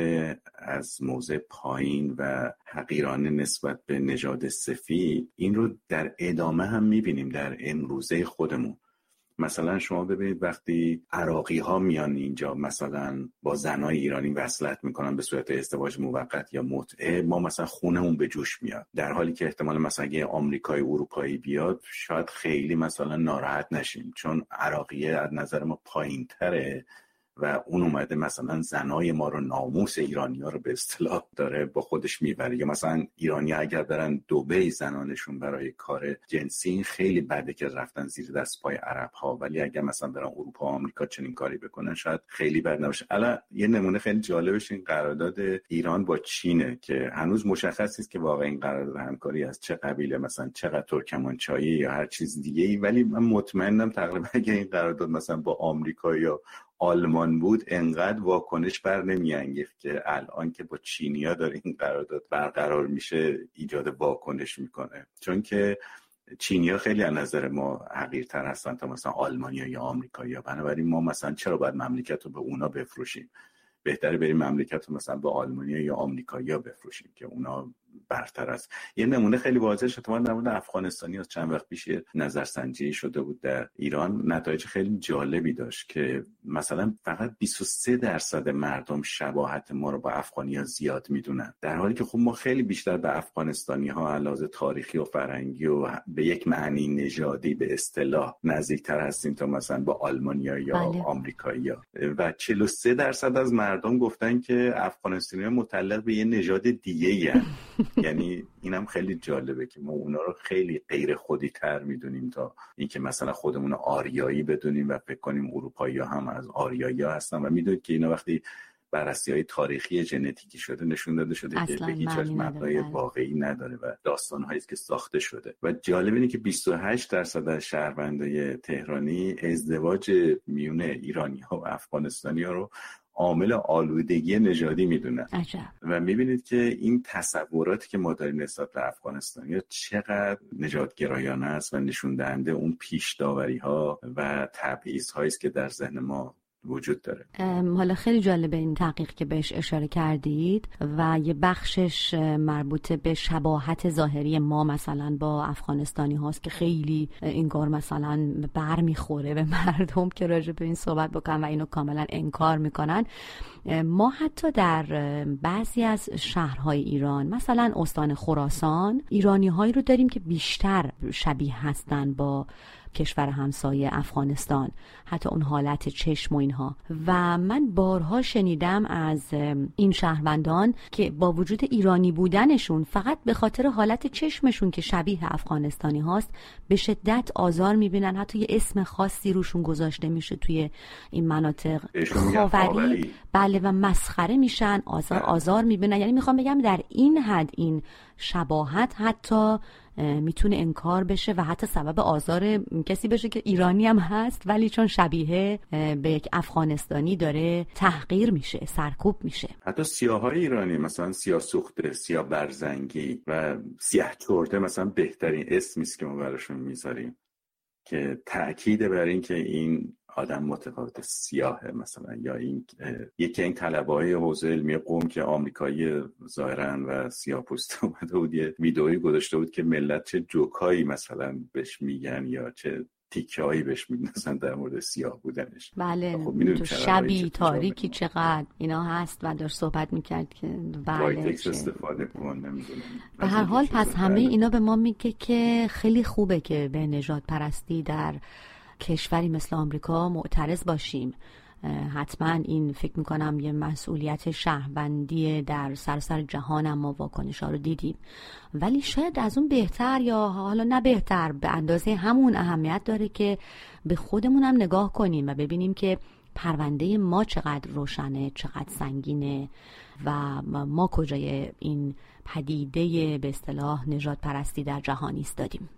از موضع پایین و حقیرانه نسبت به نژاد سفید این رو در ادامه هم می‌بینیم در امروزه خودمون. مثلا شما ببینید وقتی عراقی ها میان اینجا مثلا با زنای ایرانی وصلت می‌کنن به صورت ازدواج موقت یا متعه ما مثلا خونمون به جوش میاد. در حالی که احتمال مثلا یه آمریکایی اروپایی بیاد شاید خیلی مثلا ناراحت نشیم. چون عراقیه از نظر ما پایین تره و اون اومده مثلا زنای ما رو ناموس ایرانی ها رو به اصطلاح داره با خودش می‌بره. یا مثلا ایرانی اگر برن دوبه زنانشون برای کار جنسی خیلی بده که رفتن زیر دست پای عرب ها ولی اگر مثلا برن اروپا و آمریکا چنین کاری بکنن شاید خیلی بد نباشه. الان یه نمونه خیلی جالبش این قرارداد ایران با چینه که هنوز مشخص نیست که واقعا این قرارداد همکاری از چه قبیله مثلا چقدر ترکمانچایی یا هر چیز دیگه ای ولی من مطمئنم تقریبا اگه این قرارداد مثلا با آمریکا یا آلمان بود انقدر واکنش بر نمیانگیخت که الان که با چینیا داره این قرارداد برقرار میشه ایجاد واکنش می‌کنه. چون که چینیا خیلی از نظر ما حقیرتر هستن تا مثلا آلمانیا یا آمریکایی. بنابراین ما مثلا چرا باید مملکت رو به اونا بفروشیم؟ بهتره بریم مملکت رو مثلا به آلمانیا یا آمریکایی بفروشیم که اونا برتر است. یه نمونه خیلی واضح اتفاقا در مورد افغانستانی از چند وقت پیش نظرسنجی شده بود در ایران. نتایج خیلی جالبی داشت که مثلا فقط 23 درصد مردم شباهت ما رو با افغانی ها زیاد می‌دونن. در حالی که خب ما خیلی بیشتر به افغانستانی ها علاوه تاریخی و فرنگی و به یک معنی نژادی به اصطلاح نزدیکتر هستیم تا مثلا با آلمانیا یا بله. آمریکایی ها. و 43 درصد از مردم گفتن که افغانستانی متعلق به یه نژاد دیگه یعنی اینم خیلی جالبه که ما اونا رو خیلی غیر خودی تر می‌دونیم تا اینکه مثلا خودمون آریایی بدونیم و فکر کنیم اروپایی هم از آریایی ها هستن و می‌دونید که اینا وقتی بررسی های تاریخی ژنتیکی شده نشون داده شده که به هیچ مبنای بله. واقعی نداره و داستان هایی که ساخته شده و جالب اینه که 28 درصد از شهروندای تهرانی ازدواج میونه ایرانی ها و افغانستانی ها رو عامل آلودگی نژادی می‌دونن و می‌بینید که این تصوراتی که ما داریم نسبت به افغانستان چقدر نجاتگرایانه است و نشون دهنده اون پیش داوری ها و تبعیض هایی است که در ذهن ما وجود داره. حالا خیلی جالبه این تحقیق که بهش اشاره کردید و یه بخشش مربوط به شباهت ظاهری ما مثلا با افغانستانی هاست که خیلی کار مثلا بر می‌خوره به مردم که راجع به این صحبت بکنن و اینو کاملا انکار می‌کنن. ما حتی در بعضی از شهرهای ایران مثلا استان خراسان ایرانی هایی رو داریم که بیشتر شبیه هستن با کشور همسایه افغانستان. حتی اون حالت چشم و اینها. و من بارها شنیدم از این شهروندان که با وجود ایرانی بودنشون فقط به خاطر حالت چشمشون که شبیه افغانستانی هاست به شدت آزار می‌بینن. حتی یه اسم خاصی روشون گذاشته میشه توی این مناطق. خاوری. بله و مسخره میشن آزار بله. آزار می‌بینن. یعنی می‌خوام بگم در این حد این شباهت حتی می‌تونه انکار بشه و حتی سبب آزار کسی بشه که ایرانی هم هست ولی چون شبیه به یک افغانستانی داره تحقیر میشه سرکوب میشه. حتی سیاه های ایرانی مثلا سیاه سوخته سیاه برزنگی و سیاه چرده مثلا بهترین اسمی است که ما براشون می‌ذاریم که تاکید بر این که این آدم متفاوت سیاهه مثلا یا این یکی این طلبه های حوزه علمی قوم که آمریکایی ظاهرا و سیاه پوست اومده بود یه ویدئویی گذاشته بود که ملت چه جوکایی مثلا بهش میگن یا چه تیکه هایی بهش میدنسن در مورد سیاه بودنش. بله خب تو شبی تاریکی چقدر اینا هست و داشت صحبت می‌کرد که بله استفاده به هر حال پس همه بله. اینا به ما میگه که خیلی خوبه که به نجات پرستی در کشوری مثل آمریکا معترض باشیم. حتما این فکر می‌کنم یه مسئولیت شهروندی در سراسر جهان ما واکنش ها رو دیدیم. ولی شاید از اون بهتر یا حالا نه بهتر به اندازه همون اهمیت داره که به خودمون هم نگاه کنیم و ببینیم که پرونده ما چقدر روشنه چقدر سنگینه و ما کجای این پدیده به اصطلاح نجات پرستی در جهان ایستادیم.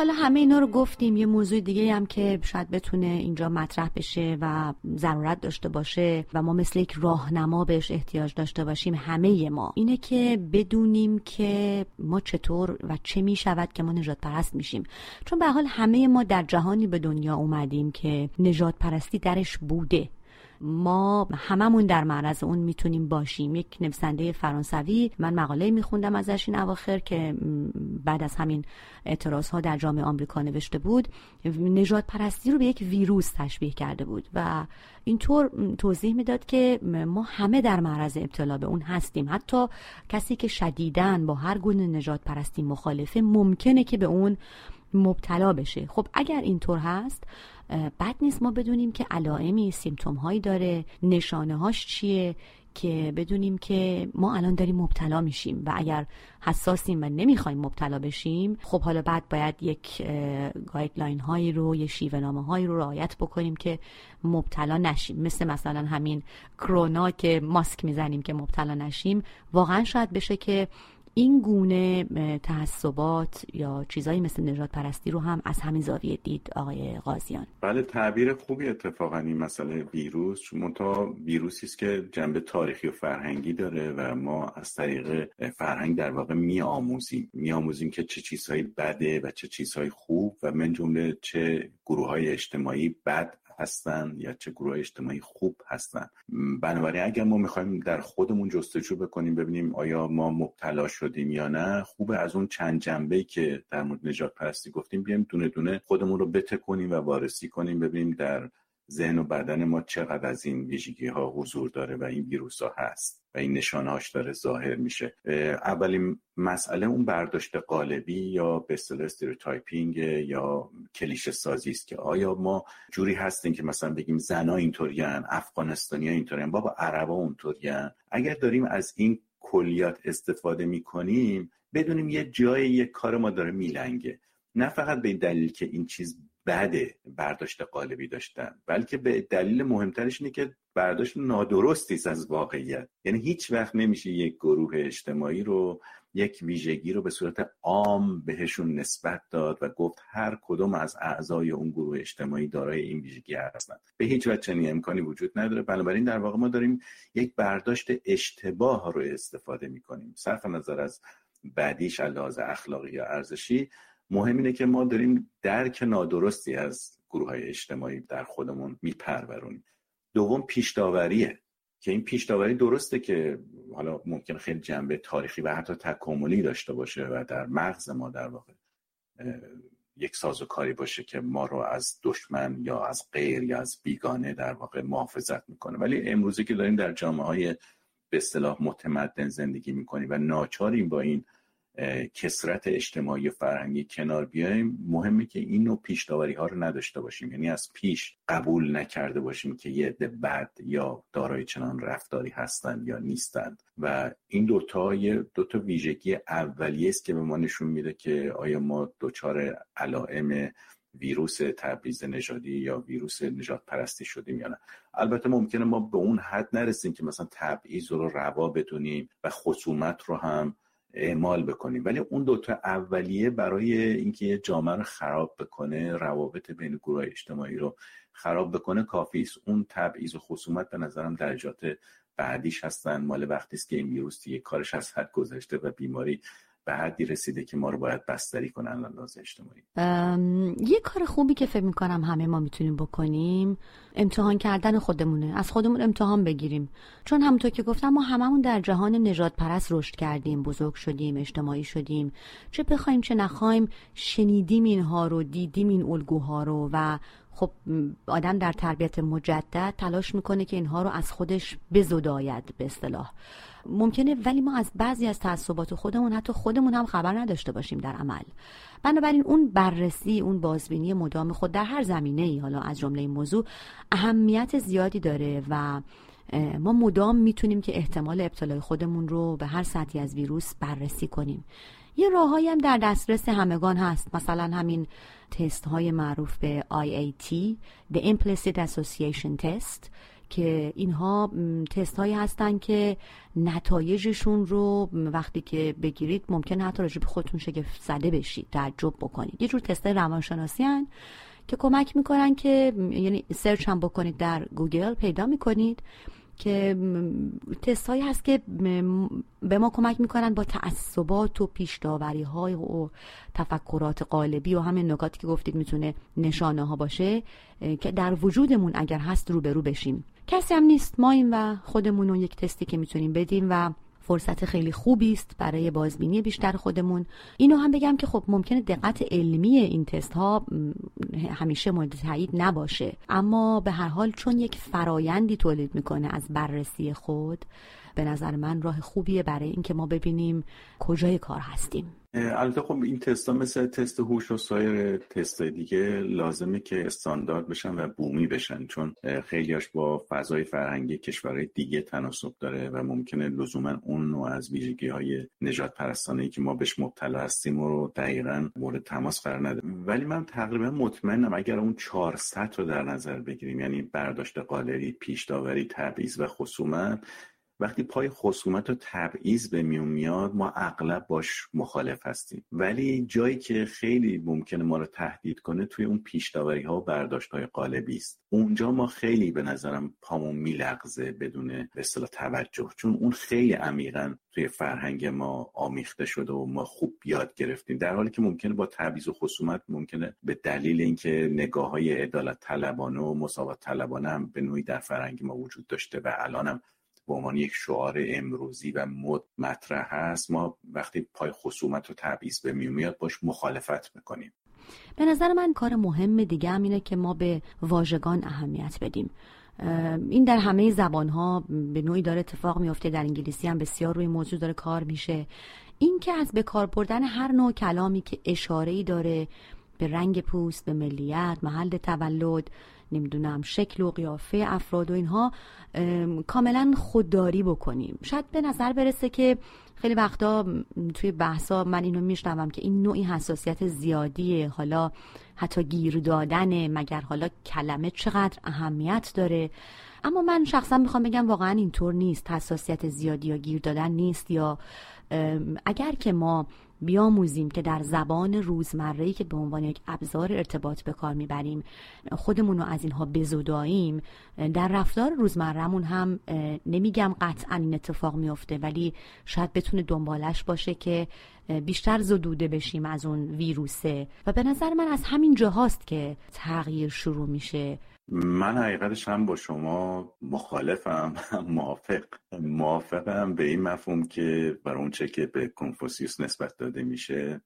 حالا همه اینا رو گفتیم یه موضوع دیگه هم که شاید بتونه اینجا مطرح بشه و ضرورت داشته باشه و ما مثل یک راهنما بهش احتیاج داشته باشیم همه ما. اینه که بدونیم که ما چطور و چه می شود که ما نجات پرست میشیم. چون به حال همه ما در جهانی به دنیا اومدیم که نجات پرستی درش بوده. ما هممون در معرض اون می‌تونیم باشیم. یک نویسنده فرانسوی من مقاله میخوندم ازش این اواخر که بعد از همین اعتراض ها در جامعه آمریکا نوشته بود. نجات پرستی رو به یک ویروس تشبیه کرده بود و اینطور توضیح می‌داد که ما همه در معرض ابتلا به اون هستیم. حتی کسی که شدیدن با هر گونه نجات پرستی مخالفه ممکنه که به اون مبتلا بشه. خب اگر اینطور هست بد نیست ما بدونیم که علائمی سیمتوم هایی داره نشانه هاش چیه که بدونیم که ما الان داریم مبتلا میشیم و اگر حساسیم و نمی‌خوایم مبتلا بشیم خب حالا بعد باید یک گایدلاین هایی رو یه شیوه نامه هایی رو رعایت بکنیم که مبتلا نشیم. مثل مثلا همین کرونا که ماسک می‌زنیم که مبتلا نشیم واقعا شاید بشه که این گونه تعصبات یا چیزایی مثل نجات پرستی رو هم از همین زاویه دید آقای قاضیان بله تعبیر خوبی اتفاقا این مسئله ویروس. چون ویروسی است که جنبه تاریخی و فرهنگی داره و ما از طریق فرهنگ در واقع می آموزیم که چه چیزهایی بده و چه چیزهایی خوب و من جمله چه گروه های اجتماعی بد هستن یا چه گروه اجتماعی خوب هستن بنابراین اگر ما می‌خوایم در خودمون جستجو بکنیم ببینیم آیا ما مبتلا شدیم یا نه خوبه از اون چند جنبه که در مورد نژادپرستی گفتیم بیایم دونه دونه خودمون رو بتکنیم و وارسی کنیم ببینیم در ذهن و بدن ما چقدر از این ویژگی ها حضور داره و این ویروس ها هست و این نشانهاش داره ظاهر میشه. اولین مسئله اون برداشت قالبی یا به اصطلاح stereotyping یا کلیشه سازی است که آیا ما جوری هستیم که مثلا بگیم زنا اینطورین افغانستانی ها اینطورین بابا عربا اونطورین اگر داریم از این کلیات استفاده می‌کنیم بدونیم یه جای یه کار ما داره میلنگه. نه فقط به دلیل که این چیز بده برداشت قالبی داشتن بلکه به دلیل مهمترش اینه که برداشت نادرستی از واقعیت. یعنی هیچ وقت نمیشه یک گروه اجتماعی رو یک ویژگی رو به صورت عام بهشون نسبت داد و گفت هر کدوم از اعضای اون گروه اجتماعی دارای این ویژگی هستند. به هیچ وجه چنین امکانی وجود نداره. بنابراین در واقع ما داریم یک برداشت اشتباه رو استفاده می‌کنیم. صرف نظر از بعدیش لحاظ اخلاقی یا ارزشی مهم اینه که ما داریم درک نادرستی از گروه های اجتماعی در خودمون میپرورونیم. دوم پیشداوریه که این پیشداوری درسته که حالا ممکن خیلی جنبه تاریخی و حتی تکاملی داشته باشه و در مغز ما در واقع یک ساز و کاری باشه که ما رو از دشمن یا از غیر یا از بیگانه در واقع محافظت می‌کنه. ولی امروزی که داریم در جامعه های به اصطلاح متمدن زندگی می‌کنیم و ناچاریم با این کسرت اجتماعی و فرهنگی کنار بیایم مهمه که این نوع پیش داوری ها رو نداشته باشیم. یعنی از پیش قبول نکرده باشیم که یه عده بد یا دارای چنان رفتاری هستند یا نیستند. و این دوتا یه دوتا ویژگی اولیه است که به ما نشون میده که آیا ما دچار علائم ویروس تبعیض نژادی یا ویروس نجات پرستی شدیم یا نه. البته ممکنه ما به اون حد نرسیم که مثلا تبعیض رو روا بدونیم و خصومت رو هم اعمال بکنیم. ولی اون دوتا اولیه برای اینکه جامعه رو خراب بکنه روابط بین گروه اجتماعی رو خراب بکنه کافی است. اون تبعیض و خصومت به نظرم درجات بعدیش هستن. مال وقتی است که این ویروس دیگه کارش از حد گذشته و بیماری به حدی رسیده که ما رو باید بستری کنن لحاظ اجتماعی. یه کار خوبی که فکر می‌کنم همه ما می‌تونیم بکنیم امتحان کردن خودمونه. از خودمون امتحان بگیریم. چون همونطور که گفتم ما هممون در جهان نجات پرست رشد کردیم بزرگ شدیم اجتماعی شدیم. چه بخوایم چه نخوایم شنیدیم اینها رو دیدیم این الگوها رو و خب آدم در تربیت مجدد تلاش می‌کنه که اینها رو از خودش بزداید به اصطلاح. ممکنه ولی ما از بعضی از تعصبات خودمون حتی خودمون هم خبر نداشته باشیم در عمل. بنابراین اون بررسی اون بازبینی مدام خود در هر زمینه ای حالا از جمله این موضوع اهمیت زیادی داره و ما مدام می‌تونیم که احتمال ابتلای خودمون رو به هر سطحی از ویروس بررسی کنیم. یه راههایی هم در دسترس همگان هست. مثلا همین تست های معروف به IAT The Implicit Association Test. که اینها تست هایی هستن که نتایجشون رو وقتی که بگیرید ممکن حتی راجب خودتون شگفت زده بشید تعجب بکنید. یه جور تست روانشناسی هن که کمک می‌کنن که یعنی search هم بکنید در گوگل پیدا می‌کنید. که تست هایی هست که به ما کمک می‌کنن با تعصبات و پیشداوری های و تفکرات قالبی و همین نکاتی که گفتید می‌تونه نشانه ها باشه که در وجودمون اگر هست رو بشیم. کسی هم نیست. ما این و خودمون یک تستی که می‌تونیم بدیم و فرصت خیلی خوبی است برای بازبینی بیشتر خودمون. اینو هم بگم که خب ممکنه دقت علمی این تست ها همیشه مورد تایید نباشه. اما به هر حال چون یک فرایندی تولید می‌کنه از بررسی خود به نظر من راه خوبیه برای اینکه ما ببینیم کجای کار هستیم. البته خب این تست مثل تست هوش و سایر تست دیگه لازمه که استاندارد بشن و بومی بشن چون خیلیاش با فضای فرهنگی کشورهای دیگه تناسب داره و ممکنه لزوما اون نوع از ویژگی های نجات پرستانه که ما بهش مبتلا هستیم رو دقیقا مورد تماس قرار نده. ولی من تقریبا مطمئنم اگر اون 400 رو در نظر بگیریم یعنی برداشت قالری پیش داوری تبعیض و خصومت وقتی پای خصومت و تبعیض به میون میاد ما اغلب باش مخالف هستیم. ولی جایی که خیلی ممکنه ما رو تهدید کنه توی اون پیش ها و برداشت های قالبی است. اونجا ما خیلی به نظرم پامون میلغزه بدون به اصطلاح توجه. چون اون خیلی عمیقا توی فرهنگ ما آمیخته شده و ما خوب یاد گرفتیم. در حالی که ممکنه با تبعیض و خصومت ممکنه به دلیل اینکه نگاه های عدالت طلبانه و مساوات طلبانه هم به نوعی در فرهنگ ما وجود داشته و الانم به عنوان یک شعار امروزی و مد مطرح هست ما وقتی پای خصومت و تبعیض به میاد باش مخالفت می‌کنیم. به نظر من کار مهم دیگه هم اینه که ما به واژگان اهمیت بدیم. این در همه زبان ها به نوعی داره اتفاق میفته در انگلیسی هم بسیار روی موضوع داره کار میشه. این که از به کار بردن هر نوع کلامی که اشاره ای داره به رنگ پوست به ملیت محل تولد نمی‌دونم شکل و قیافه افراد و اینها کاملا خودداری بکنیم. شاید به نظر برسه که خیلی وقتا توی بحثا من اینو میشنوم که این نوعی حساسیت زیادیه. حالا حتی گیر دادن مگر حالا کلمه چقدر اهمیت داره. اما من شخصا می‌خوام بگم واقعا اینطور نیست. حساسیت زیادی یا گیر دادن نیست یا اگر که ما بیاموزیم که در زبان روزمره‌ای که به عنوان یک ابزار ارتباط به کار می‌بریم خودمون رو از اینها بزوداییم در رفتار روزمرهمون هم نمیگم قطعا این اتفاق میفته ولی شاید بتونه دنبالش باشه که بیشتر زدوده بشیم از اون ویروسه. و به نظر من از همین جاهاست که تغییر شروع میشه. من حقیقتش هم با شما مخالفم موافق. موافقم به این مفهوم که بر اون چه که به کنفوسیوس نسبت داده میشه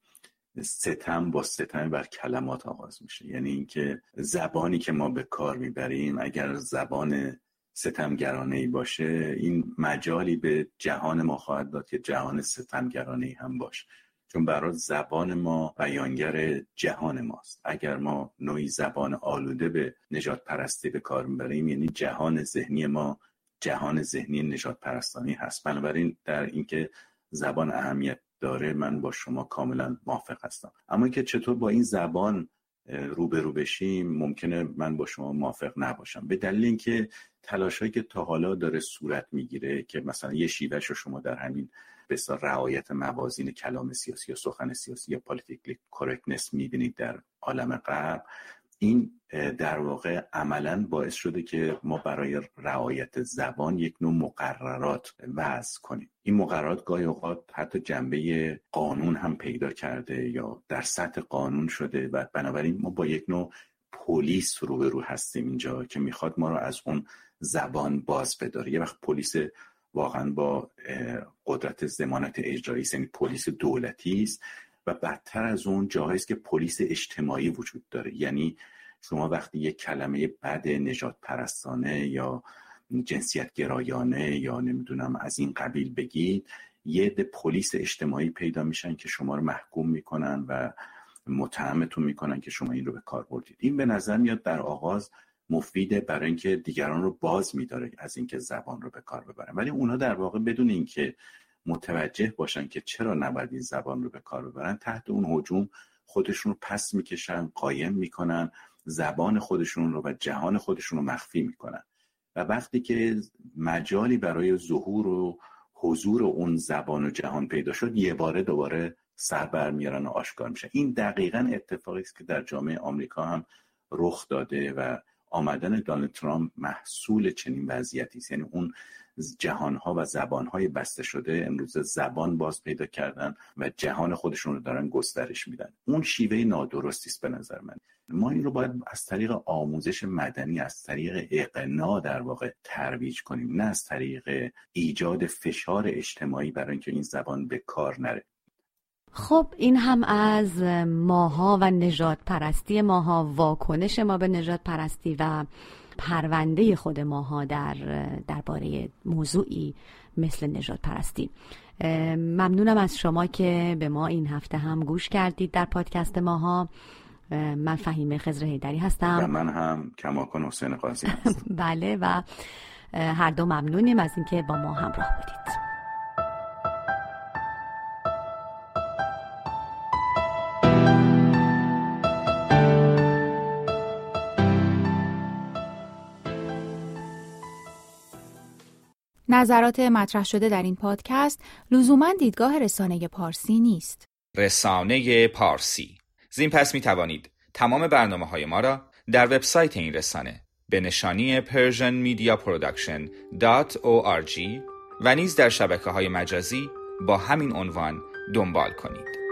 ستم با ستم بر کلمات آغاز میشه. یعنی اینکه زبانی که ما به کار می‌بریم اگر زبان ستمگرانه ای باشه این مجالی به جهان ما خواهد داد که جهان ستمگرانه ای هم باشه. چون برای زبان ما بیانگر جهان ماست. اگر ما نوعی زبان آلوده به نجات پرستی به کار می‌بریم یعنی جهان ذهنی ما جهان ذهنی نجات پرستانی هست. بنابراین در اینکه زبان اهمیت داره من با شما کاملا موافق هستم. اما اینکه چطور با این زبان روبرو بشیم ممکنه من با شما موافق نباشم. به دلیل اینکه تلاشهایی که تا حالا داره صورت می‌گیره که مثلا یه شیوهش شما در همین بسیار رعایت موازین کلام سیاسی یا سخن سیاسی یا politically correctness می‌بینید در عالم غرب این در واقع عملا باعث شده که ما برای رعایت زبان یک نوع مقررات وضع کنیم. این مقررات گاهی اوقات حتی جنبه قانون هم پیدا کرده یا در سطح قانون شده و بنابراین ما با یک نوع پلیس روبرو هستیم اینجا که می‌خواد ما رو از اون زبان باز بداره. یه وقت پلیس واقعا با قدرت زمانت اجرایی یعنی پلیس دولتی است و بدتر از اون جاهایی است که پلیس اجتماعی وجود داره. یعنی شما وقتی یک کلمه بد نجات پرستانه یا جنسیت گرایانه یا نمی‌دونم از این قبیل بگید یه ده پلیس اجتماعی پیدا میشن که شما رو محکوم می‌کنن و متهمتون می‌کنن که شما این رو به کار بردید. این به نظر میاد در آغاز مفیده برای اینکه دیگران رو باز میداره از اینکه زبان رو به کار ببرن. ولی اونا در واقع بدون اینکه متوجه باشن که چرا نباید این زبان رو به کار ببرن تحت اون حجوم خودشون رو پس می‌کشن قایم می‌کنن زبان خودشون رو و جهان خودشون رو مخفی می‌کنن. و وقتی که مجالی برای ظهور و حضور اون زبان و جهان پیدا شد یه باره دوباره سر برمیارن و آشکار میشه این دقیقا اتفاقی است که در جامعه آمریکا هم رخ داده و آمدن دانالد ترامپ محصول چنین وضعیتی است. یعنی اون جهانها و زبانهای بسته شده امروز زبان باز پیدا کردن و جهان خودشون رو دارن گسترش میدن. اون شیوه نادرستی است به نظر من. ما این رو باید از طریق آموزش مدنی از طریق اقنا در واقع ترویج کنیم. نه از طریق ایجاد فشار اجتماعی برای اینکه این زبان به کار نره. خب این هم از ماها و نجات پرستی ماها واکنش ما به نجات پرستی و پرونده خود ماها در درباره موضوعی مثل نجات پرستی ممنونم از شما که به ما این هفته هم گوش کردید در پادکست ماها. من فهیمه خزر هیدری هستم. و من هم کماکن حسین قاضی هستم. بله و هر دو ممنونیم از اینکه با ما همراه بودید. نظرات مطرح شده در این پادکست لزوما دیدگاه رسانه پارسی نیست. رسانه پارسی زین پس می توانید تمام برنامه های ما را در وبسایت این رسانه به نشانی persianmediaproduction.org و نیز در شبکه های مجازی با همین عنوان دنبال کنید.